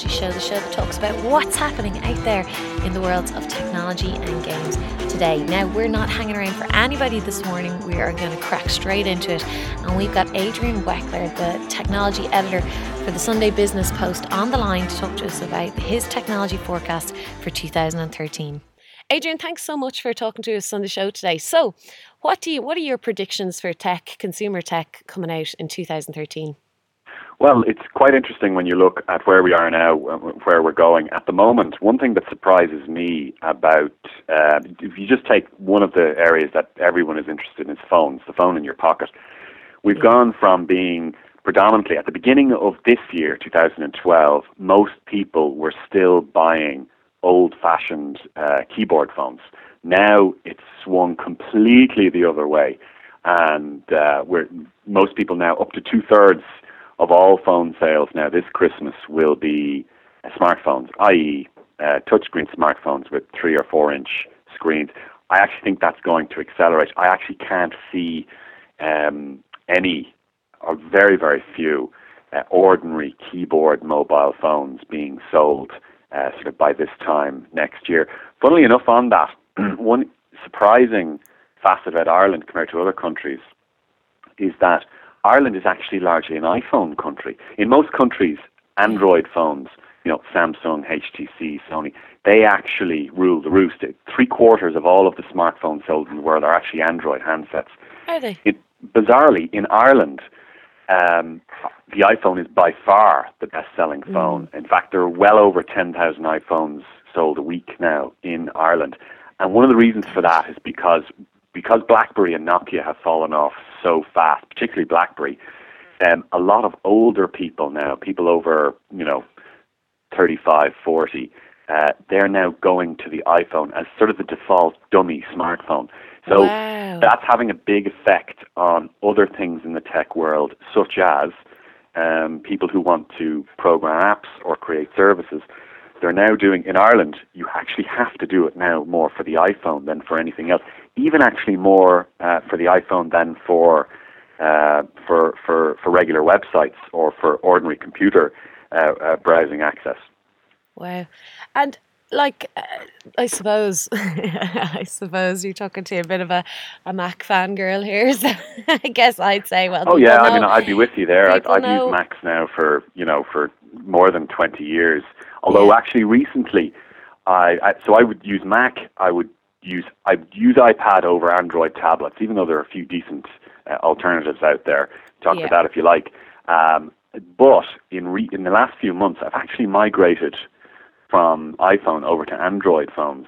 Technology Show, the show that talks about what's happening out there in the worlds of technology and games today. Now, we're not hanging around for anybody this morning. We are going to crack straight into it. And we've got Adrian Weckler, the technology editor for the Sunday Business Post, on the line to talk to us about his technology forecast for 2013. Adrian, thanks so much for talking to us on the show today. So, what do you, what are your predictions for tech, consumer tech, coming out in 2013? Well, it's quite interesting when you look at where we are now, uh, where we're going at the moment. One thing that surprises me about, uh, if you just take one of the areas that everyone is interested in, is phones, the phone in your pocket. We've yeah. gone from being predominantly at the beginning of this year, 2012, most people were still buying old-fashioned uh, keyboard phones. Now it's swung completely the other way, and uh, we're most people now up to two thirds of all phone sales now this Christmas will be uh, smartphones, i.e., uh, touchscreen smartphones with three or four inch screens. I actually think that's going to accelerate. I actually can't see um, any or very, very few uh, ordinary keyboard mobile phones being sold uh, sort of by this time next year. Funnily enough, on that, one surprising facet about Ireland compared to other countries is that Ireland is actually largely an iPhone country. In most countries, Android phones, you know, Samsung, HTC, Sony, they actually rule the roost. Three quarters of all of the smartphones sold in the world are actually Android handsets. Are they? It, bizarrely, in Ireland, um, the iPhone is by far the best-selling mm. phone. In fact, there are well over 10,000 iPhones sold a week now in Ireland. And one of the reasons for that is because because BlackBerry and Nokia have fallen off so fast, particularly BlackBerry, um, a lot of older people now, people over, you know, 35, 40, uh, they're now going to the iPhone as sort of the default dummy smartphone. So wow. that's having a big effect on other things in the tech world, such as um, people who want to program apps or create services. They're now doing in Ireland. You actually have to do it now more for the iPhone than for anything else even actually more uh, for the iPhone than for uh, for for for regular websites or for ordinary computer uh, uh browsing access. Wow, and like uh, I suppose I suppose you're talking to a bit of a, a Mac fan girl here. So I guess I'd say well. Oh yeah, know, I mean I'd be with you there. I've, I've used Macs now for you know for more than twenty years. Although actually recently, I, I so I would use Mac. I would use I use iPad over Android tablets, even though there are a few decent uh, alternatives out there. Talk yeah. about that if you like. Um, but in re- in the last few months, I've actually migrated from iPhone over to Android phones.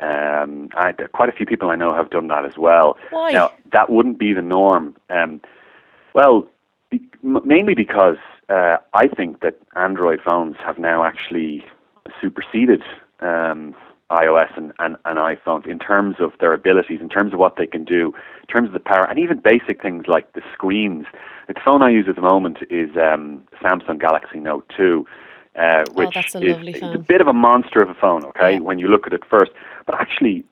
Um, I, quite a few people I know have done that as well. Why? Now that wouldn't be the norm. Um, well, be, mainly because uh, I think that Android phones have now actually superseded um, iOS and, and, and iPhones in terms of their abilities, in terms of what they can do, in terms of the power, and even basic things like the screens. The phone I use at the moment is um, Samsung Galaxy Note 2. Uh, oh, which oh, is a, a bit of a monster of a phone, okay, yeah. when you look at it first. But actually,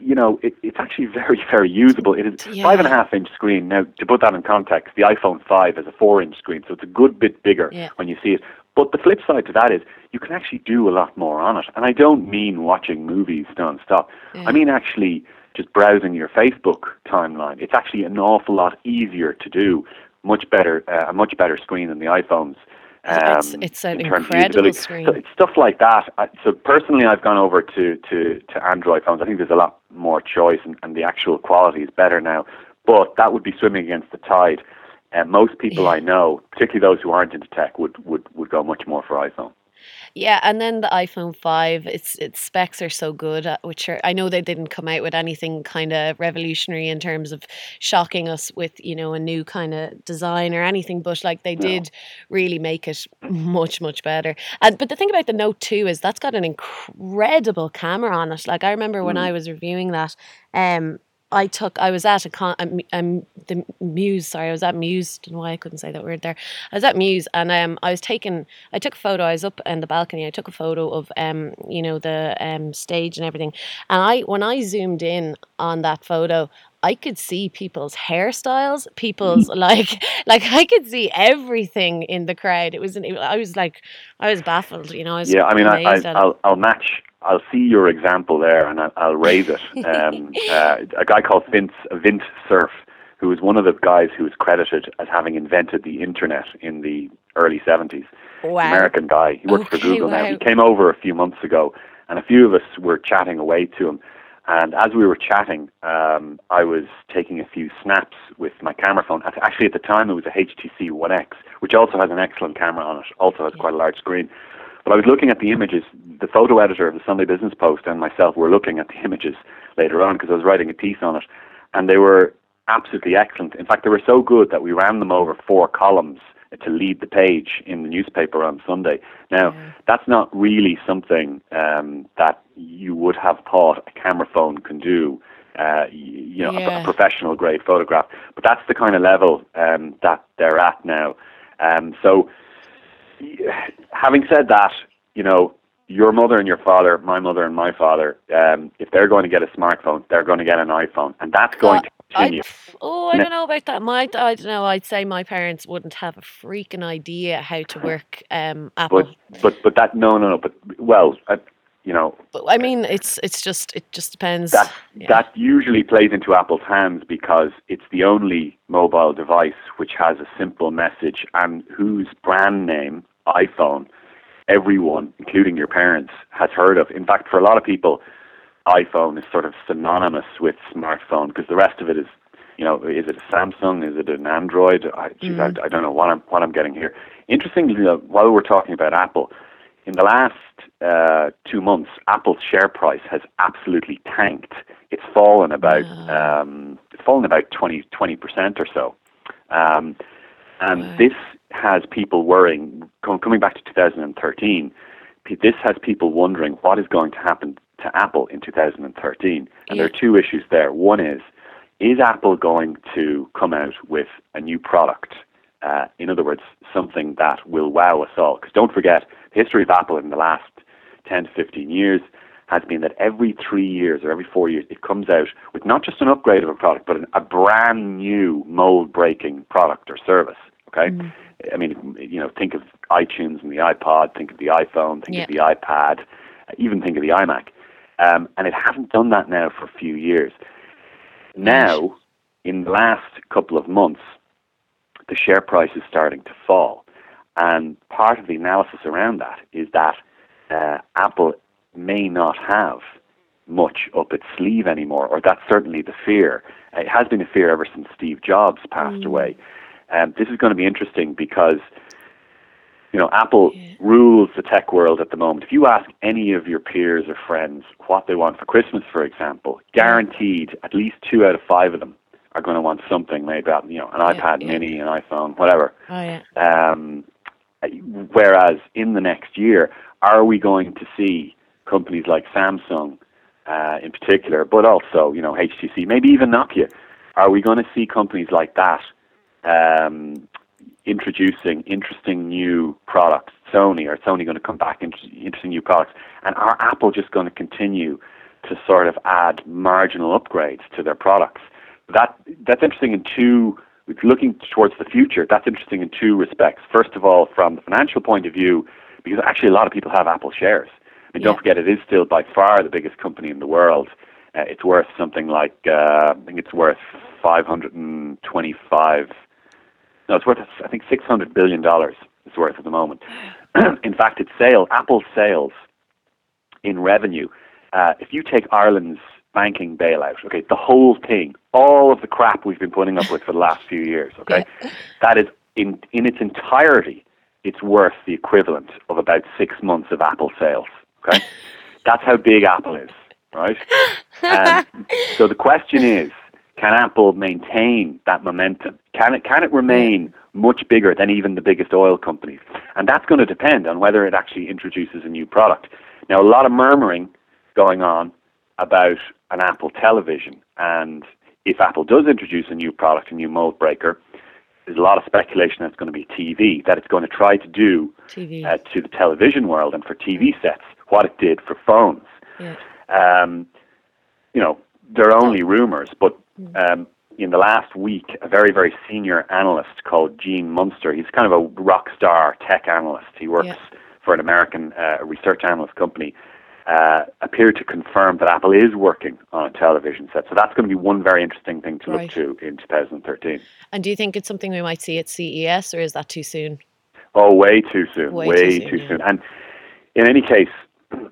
you know, it, it's actually very, very usable. It is yeah. five and a half inch screen. Now, to put that in context, the iPhone 5 has a four inch screen, so it's a good bit bigger yeah. when you see it. But the flip side to that is you can actually do a lot more on it. And I don't mean watching movies non-stop. Yeah. I mean actually just browsing your Facebook timeline. It's actually an awful lot easier to do. Much better, uh, a much better screen than the iPhones. Um, it's, it's an incredible screen. So it's stuff like that. I, so personally, I've gone over to, to, to Android phones. I think there's a lot more choice, and, and the actual quality is better now. But that would be swimming against the tide. And most people yeah. I know, particularly those who aren't into tech, would, would, would go much more for iPhone. Yeah, and then the iPhone five, its its specs are so good. Uh, which are I know they didn't come out with anything kind of revolutionary in terms of shocking us with you know a new kind of design or anything, but like they no. did really make it much much better. And but the thing about the Note two is that's got an incredible camera on it. Like I remember when mm. I was reviewing that, um, I took I was at a con um, the Muse sorry I was at Muse don't know why I couldn't say that word there. I was at Muse and um I was taking I took a photo I was up in the balcony. I took a photo of um you know the um stage and everything. And I when I zoomed in on that photo I could see people's hairstyles, people's like, like I could see everything in the crowd. It was, an, I was like, I was baffled. You know, I yeah. I mean, I, I, will I'll match. I'll see your example there, and I'll, I'll raise it. Um, uh, a guy called Vince Vint Cerf, who was one of the guys who was credited as having invented the internet in the early seventies. Wow. American guy. He works okay, for Google wow. now. He came over a few months ago, and a few of us were chatting away to him and as we were chatting, um, I was taking a few snaps with my camera phone. Actually, at the time, it was a HTC One X, which also has an excellent camera on it, also has quite a large screen. But I was looking at the images. The photo editor of the Sunday Business Post and myself were looking at the images later on because I was writing a piece on it. And they were absolutely excellent. In fact, they were so good that we ran them over four columns to lead the page in the newspaper on Sunday. Now, yeah. that's not really something um, that you would have thought a camera phone can do. Uh, you know, yeah. a, a, professional grade photograph, but that's the kind of level um, that they're at now. Um, so, having said that, you know, your mother and your father, my mother and my father, um, if they're going to get a smartphone, they're going to get an iPhone, and that's going to continue. I, oh, I don't know about that. My, I don't know. I'd say my parents wouldn't have a freaking idea how to work um, Apple. But, but, but that no, no, no. But well, uh, you know. But I mean, it's it's just it just depends. That yeah. that usually plays into Apple's hands because it's the only mobile device which has a simple message and whose brand name iPhone everyone, including your parents, has heard of. In fact, for a lot of people, iPhone is sort of synonymous with smartphone because the rest of it is, you know, is it a Samsung? Is it an Android? I, geez, mm. I, I, don't know what I'm what I'm getting here. Interestingly, you know, while we're talking about Apple, in the last uh, two months, Apple's share price has absolutely tanked. It's fallen about um, fallen about 20 percent or so, um, and this has people worrying. Coming back to 2013, this has people wondering what is going to happen to Apple in 2013. And yeah. there are two issues there. One is, is Apple going to come out with a new product? Uh, in other words, something that will wow us all. Because don't forget, the history of Apple in the last 10 to 15 years has been that every three years or every four years it comes out with not just an upgrade of a product, but an, a brand new mold breaking product or service. Okay? Mm. I mean, you know, think of iTunes and the iPod, think of the iPhone, think yeah. of the iPad, even think of the iMac. Um, and it hasn't done that now for a few years. Now, in the last couple of months, the share price is starting to fall. And part of the analysis around that is that uh, Apple may not have much up its sleeve anymore, or that's certainly the fear. It has been a fear ever since Steve Jobs passed mm. away. Um, this is going to be interesting because you know Apple yeah. rules the tech world at the moment. If you ask any of your peers or friends what they want for Christmas, for example, guaranteed at least two out of five of them are going to want something made about you know an yeah, iPad yeah. Mini, an iPhone, whatever. Oh yeah. Um, whereas in the next year, are we going to see companies like Samsung, uh, in particular, but also you know HTC, maybe even Nokia? Are we going to see companies like that um, introducing interesting new products. Sony, or Sony going to come back into interesting new products? And are Apple just going to continue to sort of add marginal upgrades to their products? That that's interesting in two. Looking towards the future, that's interesting in two respects. First of all, from the financial point of view, because actually a lot of people have Apple shares. I mean, yeah. don't forget, it is still by far the biggest company in the world. Uh, it's worth something like uh, I think it's worth 525 no, it's worth, I think, $600 billion it's worth at the moment. in fact, its sales, Apple's sales in revenue, uh, if you take Ireland's banking bailout, okay, the whole thing, all of the crap we've been putting up with for the last few years, okay, yeah. that is in, in its entirety, it's worth the equivalent of about six months of Apple sales, okay? That's how big Apple is, right? And so the question is, can Apple maintain that momentum? Can it can it remain much bigger than even the biggest oil companies? And that's going to depend on whether it actually introduces a new product. Now, a lot of murmuring going on about an Apple television, and if Apple does introduce a new product, a new mold breaker, there's a lot of speculation that it's going to be TV, that it's going to try to do uh, to the television world and for TV sets what it did for phones. Yeah. Um, you know, they're only rumors, but Mm. um, in the last week, a very, very senior analyst called Gene Munster, he's kind of a rock star tech analyst. He works Yeah. for an American uh, research analyst company. Uh, appeared to confirm that Apple is working on a television set. So that's going to be one very interesting thing to Right. look to in 2013. And do you think it's something we might see at CES, or is that too soon? Oh, way too soon. Way Way, too too, soon, soon. yeah. And in any case,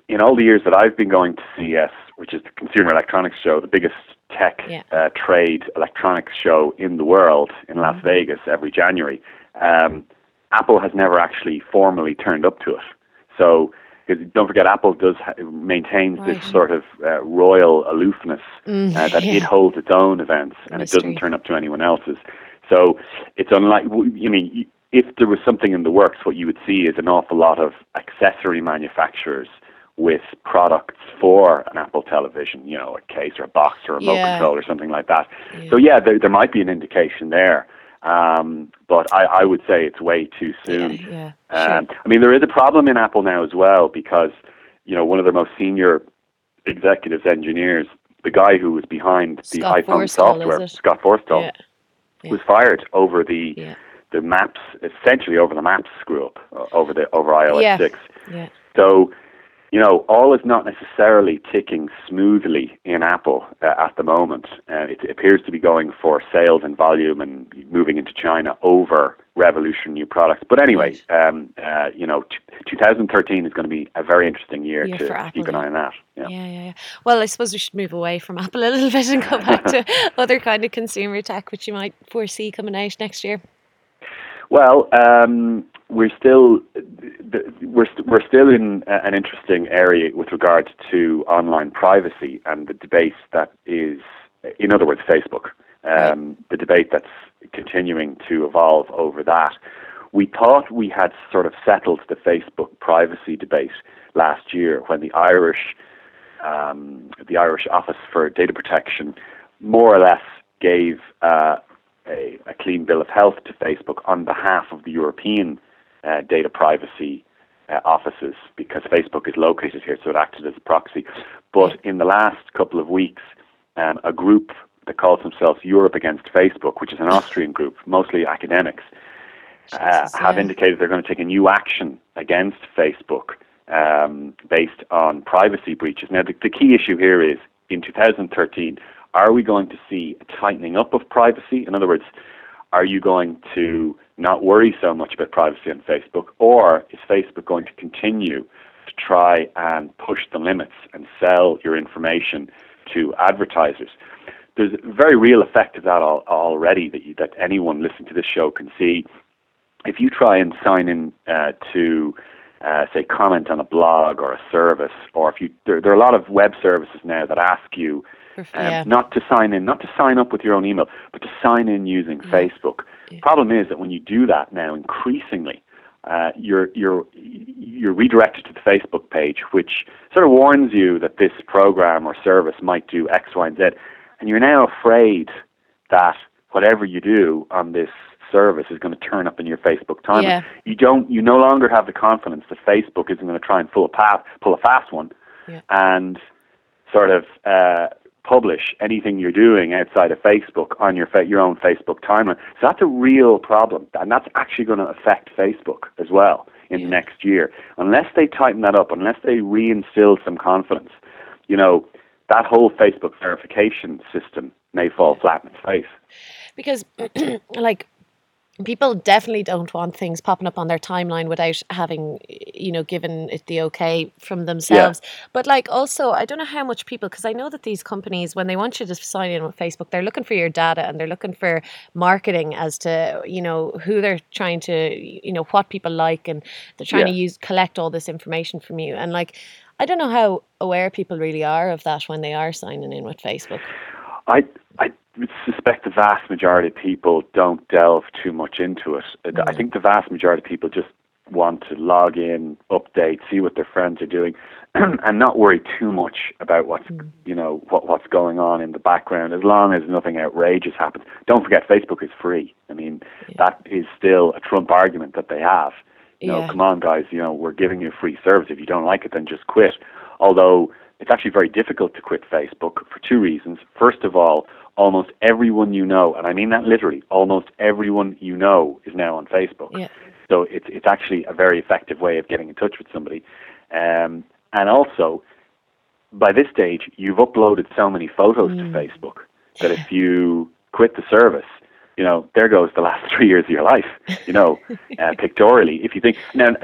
in all the years that I've been going to CES, which is the Consumer Electronics Show, the biggest tech Yeah. uh, trade electronics show in the world in Las Mm-hmm. Vegas every January, um, Apple has never actually formally turned up to it. So don't forget, Apple does ha- maintains Right. this sort of uh, royal aloofness Mm, uh, that yeah. it holds its own events and Mystery. it doesn't turn up to anyone else's. So it's unlike. w- I mean, if there was something in the works, what you would see is an awful lot of accessory manufacturers with products for an Apple television, you know, a case or a box or a remote Yeah. control or something like that. Yeah. So yeah, there, there might be an indication there, um, but I, I would say it's way too soon. Yeah, yeah. Sure. Um, I mean, there is a problem in Apple now as well because, you know, one of their most senior executives, engineers, the guy who was behind the Scott iPhone Forstall, software. Scott Forstall, yeah. yeah. was fired over the Yeah. the maps, essentially over the maps screw up uh, over the over iOS six. So, you know, all is not necessarily ticking smoothly in Apple uh, at the moment. Uh, it appears to be going for sales and volume and moving into China over revolution new products. But anyway, um, uh, you know, t- 2013 is going to be a very interesting year Year to, for to Apple, keep an eye on that. Yeah. Yeah, yeah, yeah. Well, I suppose we should move away from Apple a little bit and go back to other kind of consumer tech, which you might foresee coming out next year. Well, um, we're still we're st- we're still in an interesting area with regard to online privacy and the debate that is, in other words, Facebook. Um, the debate that's continuing to evolve over that. We thought we had sort of settled the Facebook privacy debate last year when the Irish um, the Irish Office for Data Protection more or less gave uh, a, a clean bill of health to Facebook on behalf of the European uh, data privacy uh, offices because Facebook is located here, so it acted as a proxy. But in the last couple of weeks, um, a group that calls themselves Europe Against Facebook, which is an Austrian group, mostly academics, uh, have indicated they're going to take a new action against Facebook um, based on privacy breaches. Now, the, the key issue here is in 2013, are we going to see a tightening up of privacy? In other words, are you going to not worry so much about privacy on Facebook, or is Facebook going to continue to try and push the limits and sell your information to advertisers? There's a very real effect of that al- already that, you, that anyone listening to this show can see. If you try and sign in uh, to, uh, say, comment on a blog or a service, or if you there, there are a lot of web services now that ask you um, yeah. not to sign in, not to sign up with your own email, but to sign in using Facebook. Yeah. Problem is that when you do that now, increasingly, uh, you're you're you're redirected to the Facebook page, which sort of warns you that this program or service might do X, Y, and Z, and you're now afraid that whatever you do on this service is going to turn up in your Facebook timeline. Yeah. You don't, you no longer have the confidence that Facebook isn't going to try and pull a path, pull a fast one, Yeah. and sort of uh, publish anything you're doing outside of Facebook on your fa- your own Facebook timeline. So that's a real problem, and that's actually going to affect Facebook as well in Yeah. the next year. Unless they tighten that up, unless they reinstill some confidence, you know, that whole Facebook verification system may fall flat in its face. because like people definitely don't want things popping up on their timeline without having you know given it the okay from themselves. But like also i don't know how much people because i know that these companies when they want you to sign in with facebook they're looking for your data and they're looking for marketing as to you know who they're trying to you know what people like and they're trying to use collect all this information from you. And like i don't know how aware people really are of that when they are signing in with facebook I I suspect the vast majority of people don't delve too much into it. Uh, I think the vast majority of people just want to log in, update, see what their friends are doing. and not worry too much about what's mm. you know what what's going on in the background as long as nothing outrageous happens. Don't forget Facebook is free. I mean yeah. that is still a trump argument that they have. You yeah. know, come on guys, you know, we're giving you a free service. If you don't like it then just quit. Although it's actually very difficult to quit Facebook for two reasons. First of all, almost everyone you know, and I mean that literally, almost everyone you know is now on Facebook. Yeah. So it's it's actually a very effective way of getting in touch with somebody. Um, and also, by this stage, you've uploaded so many photos mm. to Facebook that if you quit the service, you know, there goes the last three years of your life, you know, uh, pictorially. If you think, now,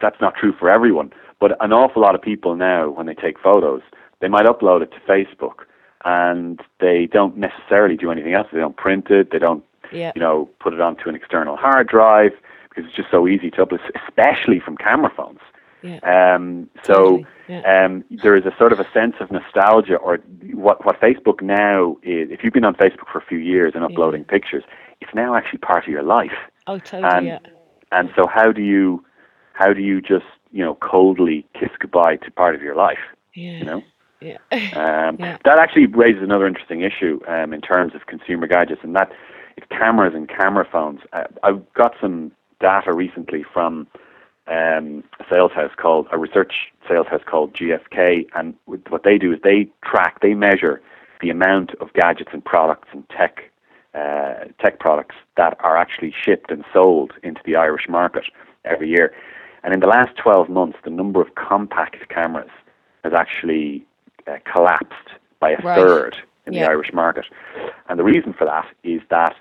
that's not true for everyone, but an awful lot of people now, when they take photos, they might upload it to Facebook and they don't necessarily do anything else. They don't print it, they don't, yeah. you know, put it onto an external hard drive because it's just so easy to upload, especially from camera phones. Yeah. Um, so yeah. um, there is a sort of a sense of nostalgia, or what what Facebook now is. If you've been on Facebook for a few years and uploading yeah. pictures, it's now actually part of your life. Oh, totally. And, yeah. and so how do you how do you just you know coldly kiss goodbye to part of your life? Yeah. You know. Yeah. Um, yeah. That actually raises another interesting issue um, in terms of consumer gadgets, and that is cameras and camera phones. Uh, I got some data recently from um, a sales house called a research sales house called GfK, and what they do is they track, they measure the amount of gadgets and products and tech uh, tech products that are actually shipped and sold into the Irish market every year. And in the last 12 months, the number of compact cameras has actually uh, collapsed by a right. third in yeah. the Irish market. And the reason for that is that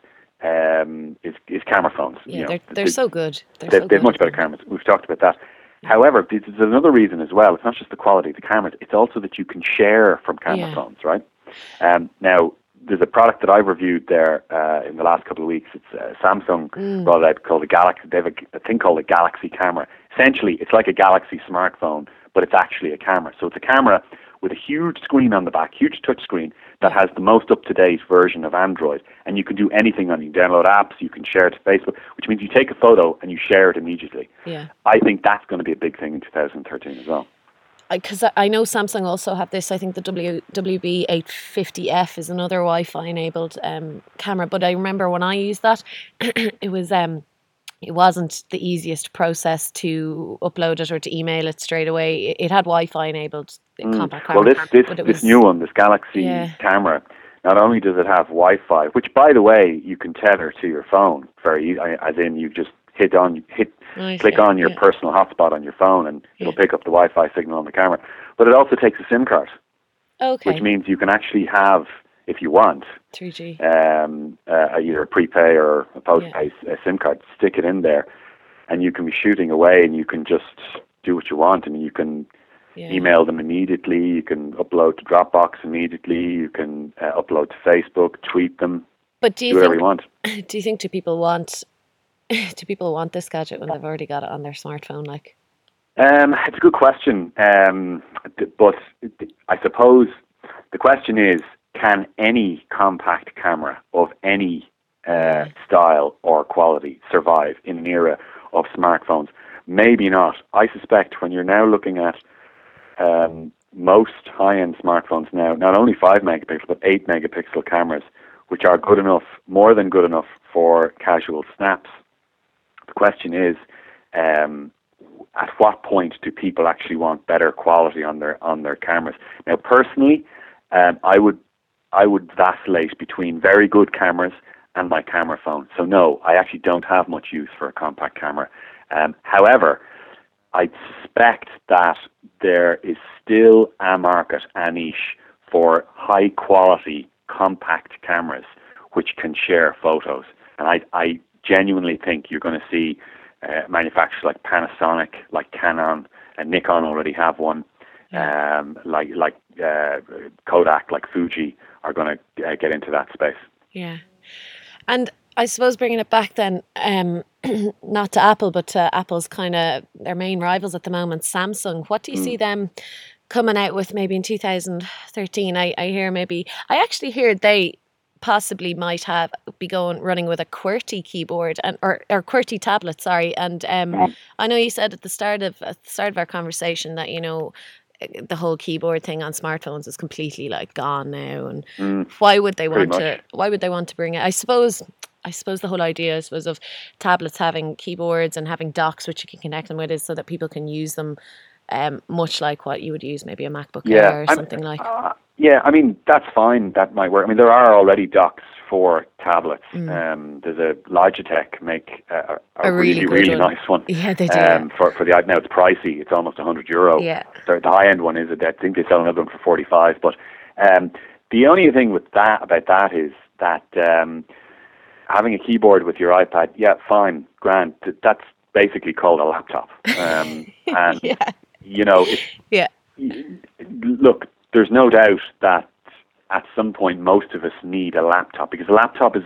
um, is, is camera phones. Yeah, you know, they're, they're so good. They're they, so they have much better cameras. We've talked about that. However, there's another reason as well. It's not just the quality of the cameras; it's also that you can share from camera Yeah. phones, right? Um, now, there's a product that I've reviewed there uh, in the last couple of weeks. It's uh, Samsung Mm. brought out called the Galaxy. They have a, a thing called a Galaxy camera. Essentially, it's like a Galaxy smartphone, but it's actually a camera. So it's a camera with a huge screen on the back, huge touch screen that has the most up-to-date version of Android, and you can do anything on it. You can download apps, you can share it to Facebook, which means you take a photo and you share it immediately. Yeah. I think that's going to be a big thing in 2013 as well. because I, I know Samsung also have this. I think the W WB850F is another Wi-Fi enabled um, camera. But I remember when I used that, it was um, it wasn't the easiest process to upload it or to email it straight away. It, it had Wi-Fi enabled Mm. compact camera. Well, this this, this was- new one, this Galaxy Yeah. camera, not only does it have Wi-Fi, which by the way you can tether to your phone very as in you just hit on hit click on your yeah. personal hotspot on your phone and it'll pick up the Wi-Fi signal on the camera. But it also takes a SIM card, Okay. which means you can actually have, if you want, 3G. um, uh, either a prepay or a postpay a SIM card, stick it in there, and you can be shooting away, and you can just do what you want. I mean, you can Yeah. email them immediately, you can upload to Dropbox immediately, you can uh, upload to Facebook, tweet them, But do do you whatever think you want. do you think do people want do people want this gadget when they've already got it on their smartphone? Like, Um, it's a good question, um, but I suppose the question is: Can any compact camera of any uh, style or quality survive in an era of smartphones? Maybe not. I suspect when you're now looking at um, most high-end smartphones now, not only five megapixel but eight megapixel cameras, which are good enough, more than good enough for casual snaps. The question is, um, at what point do people actually want better quality on their on their cameras? Now, personally, um, I would I would vacillate between very good cameras and my camera phone. So no, I actually don't have much use for a compact camera. Um, however, I suspect that there is still a market, a niche for high quality compact cameras which can share photos. And I, I genuinely think you're going to see uh, manufacturers like Panasonic, like Canon, and Nikon already have one. Um, like like uh, Kodak, like Fuji, are going to uh, get into that space. yeah. And I suppose bringing it back then, um, not to Apple, but to Apple's kind of their main rivals at the moment, Samsung. What do you see them coming out with maybe in 2013? I, I hear maybe, I actually hear they possibly might have be going running with a QWERTY keyboard and or, or QWERTY tablet sorry and um, I know you said at the start of at the start of our conversation that you know the whole keyboard thing on smartphones is completely like gone now. And Mm, why would they want to? Why would they want to bring it? I suppose. I suppose the whole idea, was of tablets having keyboards and having docks which you can connect them with is so that people can use them, um, much like what you would use maybe a MacBook Yeah, Air or I'm- something like. uh, yeah, I mean that's fine. That might work. I mean there are already docks for tablets. Mm. Um, there's a Logitech make a, a, A really really really nice one. Yeah, they do. Um, for for the iPad. now it's pricey. It's almost 100 euro. yeah. The, the high end one is I think they sell another one for 45. But um, the only thing with that about that is that um, having a keyboard with your iPad, yeah, fine, grand. That's basically called a laptop. Um, and yeah. you know, Yeah. look, there's no doubt that at some point most of us need a laptop because a laptop is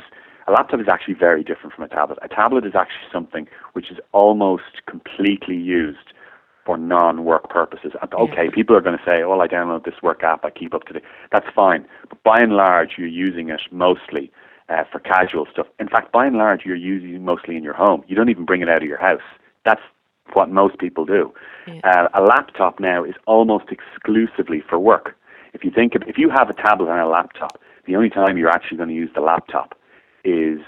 a laptop is actually very different from a tablet. A tablet is actually something which is almost completely used for non-work purposes. Okay, people are going to say, "Oh, I download this work app, I keep up to date." That's fine, but by and large, you're using it mostly uh, for casual stuff. In fact, by and large, you're using it mostly in your home. You don't even bring it out of your house. That's what most people do. Yeah. Uh, a laptop now is almost exclusively for work. If you think of, if you have a tablet and a laptop, the only time you're actually going to use the laptop is,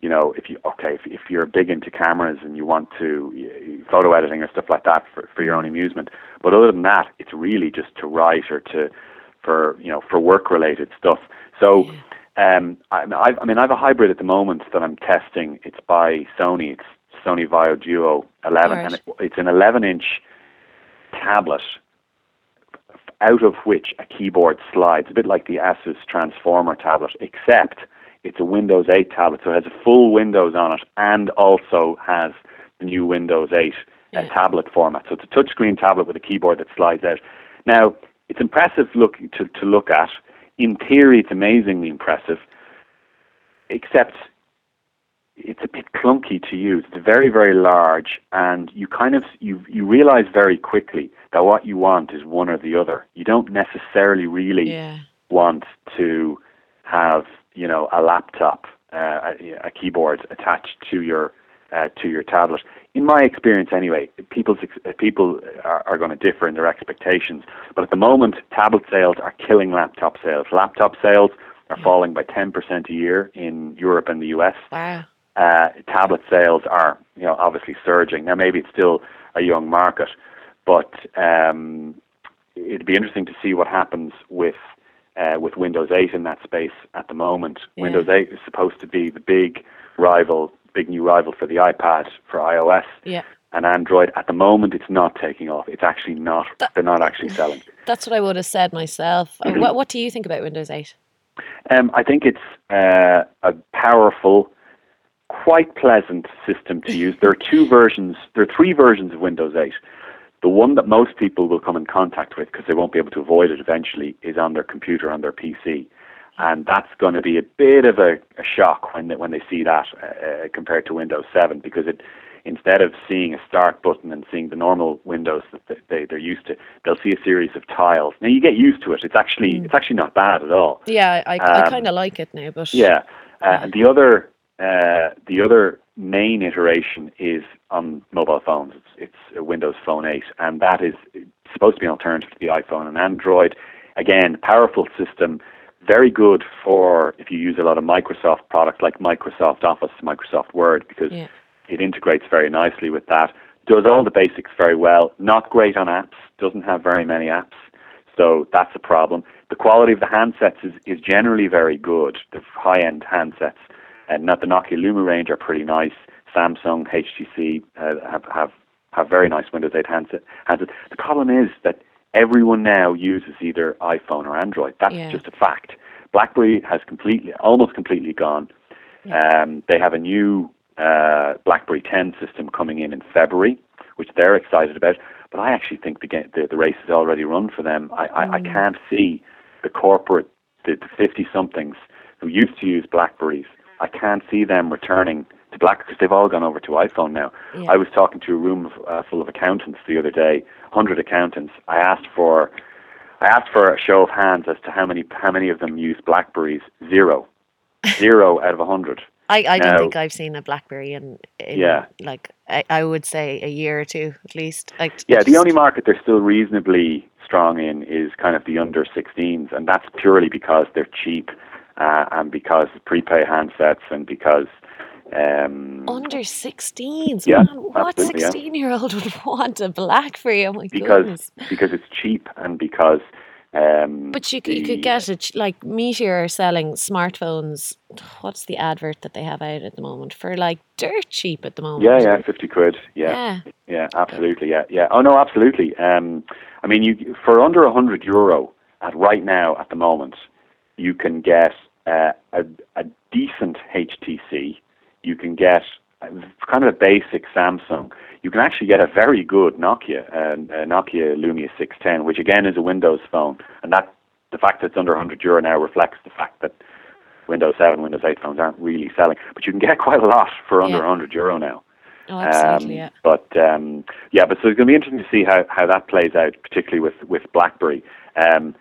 you know, if you okay, if, if you're big into cameras and you want to photo editing or stuff like that for, for your own amusement. But other than that, it's really just to write or to for you know for work related stuff. So. Um, I, I've, I mean, I have a hybrid at the moment that I'm testing. It's by Sony. It's Sony Vaio Duo 11, Right. and it, it's an 11-inch tablet out of which a keyboard slides, a bit like the Asus Transformer tablet, except it's a Windows 8 tablet, so it has a full Windows on it and also has the new Windows 8 uh, tablet format. So it's a touchscreen tablet with a keyboard that slides out. Now, it's impressive look to, to look at. In theory, it's amazingly impressive, except it's a bit clunky to use. It's very, very large, and you kind of you you realize very quickly that what you want is one or the other. You don't necessarily really Yeah. want to have you know a laptop, uh, a, a keyboard attached to your uh, to your tablet. In my experience, anyway, people's ex- uh, people are, are going to differ in their expectations. But at the moment, tablet sales are killing laptop sales. Laptop sales are falling by 10% a year in Europe and the US Wow. Uh, tablet sales are, you know, obviously surging. Now, maybe it's still a young market, but um, it'd be interesting to see what happens with uh, with Windows 8 in that space at the moment. Yeah. Windows 8 is supposed to be the big rival, big new rival for the iPad for iOS Yeah. and Android. At the moment, it's not taking off. It's actually not. They're not actually selling. That's what I would have said myself. Uh, What What do you think about Windows 8? Um, I think it's uh, a powerful, quite pleasant system to use. There are two versions, there are three versions of Windows 8. The one that most people will come in contact with because they won't be able to avoid it eventually is on their computer, on their PC. And that's going to be a bit of a, a shock when they, when they see that uh, compared to Windows 7 because it instead of seeing a start button and seeing the normal windows that they, they, they're used to, they'll see a series of tiles. Now you get used to it. It's actually it's actually not bad at all. Yeah, I, I Um, kind of like it now, but Yeah, uh, and the other uh, the other main iteration is on mobile phones. It's, it's a Windows Phone 8, and that is supposed to be an alternative to the iPhone and Android. Again, powerful system, very good for if you use a lot of Microsoft products like Microsoft Office, Microsoft Word, because Yeah. it integrates very nicely with that. Does all the basics very well. Not great on apps. Doesn't have very many apps. So that's a problem. The quality of the handsets is, is generally very good. The high-end handsets, and not the Nokia Lumia range, are pretty nice. Samsung, HTC uh, have, have have very nice Windows 8 handset, handsets. The problem is that everyone now uses either iPhone or Android. That's Yeah. just a fact. BlackBerry has completely, almost completely gone. Um, they have a new uh, BlackBerry 10 system coming in in February, which they're excited about. But I actually think the the, the race is already run for them. I, I, I can't see the corporate, the fifty somethings who used to use Blackberries. I can't see them returning to Black because they've all gone over to iPhone now. Yeah. I was talking to a room of, uh, full of accountants the other day, hundred accountants. I asked for I asked for a show of hands as to how many how many of them use Blackberries. Zero, zero out of a hundred. I, I don't think I've seen a BlackBerry in, in Yeah. like I, I would say a year or two at least. Like Yeah, the only market they're still reasonably strong in is kind of the under 16s, and that's purely because they're cheap uh, and because prepay handsets and because. Um, under 16s. Yeah, man, what absolutely, yeah. 16 year old would want a BlackBerry? Oh my because goodness. because it's cheap and because um, But you, could you could get it like Meteor selling smartphones. What's the advert that they have out at the moment for like dirt cheap at the moment? yeah yeah 50 quid yeah Yeah. Yeah, absolutely. Yeah, yeah. Oh no, absolutely. Um, I mean, you for under a hundred euro at right now at the moment, you can get uh, a a decent HTC. You can get kind of a basic Samsung. You can actually get a very good Nokia, uh, Nokia Lumia 610, which again is a Windows phone, and that the fact that it's under 100 euro now reflects the fact that Windows 7, Windows 8 phones aren't really selling. But you can get quite a lot for under Yeah. 100 euro now. Oh, absolutely. Um, yeah. But um, yeah, but so it's going to be interesting to see how, how that plays out, particularly with with BlackBerry. Um,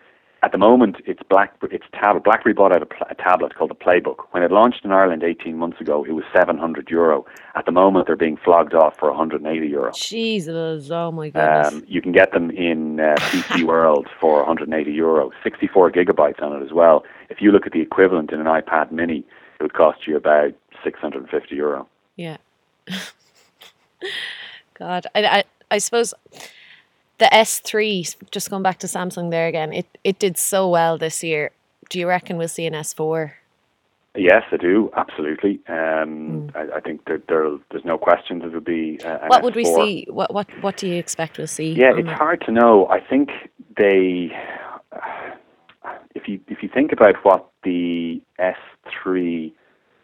at the moment, it's Black it's tablet. BlackBerry bought out a, pl- a tablet called the Playbook. When it launched in Ireland 18 months ago, it was 700 euro. At the moment, they're being flogged off for 180 euro. Jesus, oh my goodness. Um, you can get them in uh, PC World for 180 euro, 64 gigabytes on it as well. If you look at the equivalent in an iPad Mini, it would cost you about 650 euro. Yeah. God, I, I, I suppose the S3, just going back to Samsung there again, it, it did so well this year. Do you reckon we'll see an S4? Yes, I do absolutely. Um, I, I think that there, there's no question that it would be. Uh. What would we S4. see? What, what, what do you expect we'll see? Yeah, it's that? hard to know. I think they, if you if you think about what the S3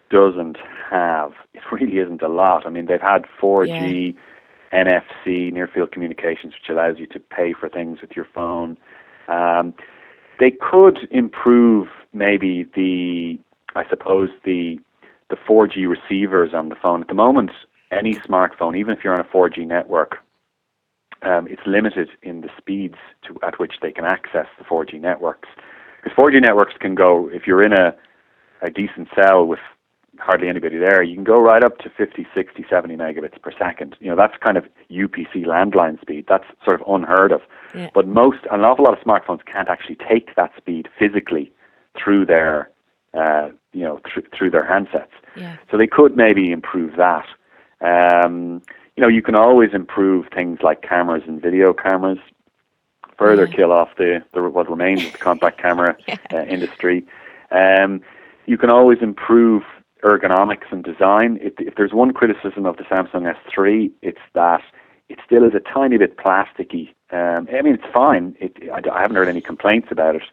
doesn't have, it really isn't a lot. I mean, they've had 4G, NFC, near field communications, which allows you to pay for things with your phone. Um, they could improve maybe the, I suppose the the 4G receivers on the phone. At the moment, any smartphone, even if you're on a 4G network, um, it's limited in the speeds to, at which they can access the 4G networks. Because 4G networks can go, if you're in a, a decent cell with hardly anybody there, you can go right up to 50, 60, 70 megabits per second. You know, that's kind of UPC landline speed. That's sort of unheard of. Yeah. But most, an awful lot of smartphones can't actually take that speed physically through their, uh, you know, thr- through their handsets. Yeah. So they could maybe improve that. Um, you know, you can always improve things like cameras and video cameras. Further Yeah. kill off the, the what remains of the compact camera uh, industry. Um, you can always improve ergonomics and design. If, if there's one criticism of the Samsung S3, it's that it still is a tiny bit plasticky. Um, I mean, it's fine. It, I, I haven't heard any complaints about it.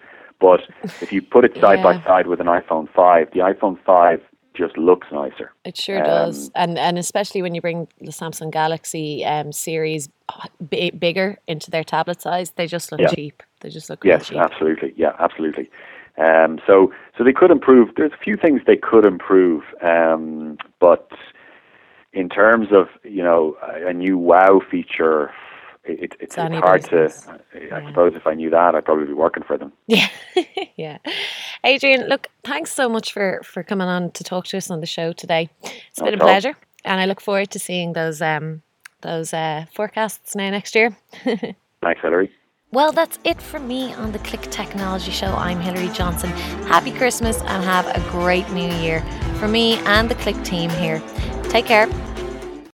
But if you put it side by side with an iPhone 5, the iPhone 5 just looks nicer. It sure Um, does, and and especially when you bring the Samsung Galaxy um, series bi- bigger into their tablet size, they just look Yeah. cheap. They just look Yes, cheap. absolutely. Yeah, absolutely. Um, so, so they could improve. There's a few things they could improve, um, but in terms of you know a, a new wow feature, it, it, it's, It's hard to. I Yeah. suppose if I knew that, I'd probably be working for them. Yeah, yeah. Adrian, look, thanks so much for for coming on to talk to us on the show today. It's No been a pleasure, and I look forward to seeing those um those uh, forecasts now next year. Thanks, Hilary. Well, that's it from me on the Click Technology Show. I'm Hilary Johnson. Happy Christmas and have a great new year for me and the Click team here. Take care.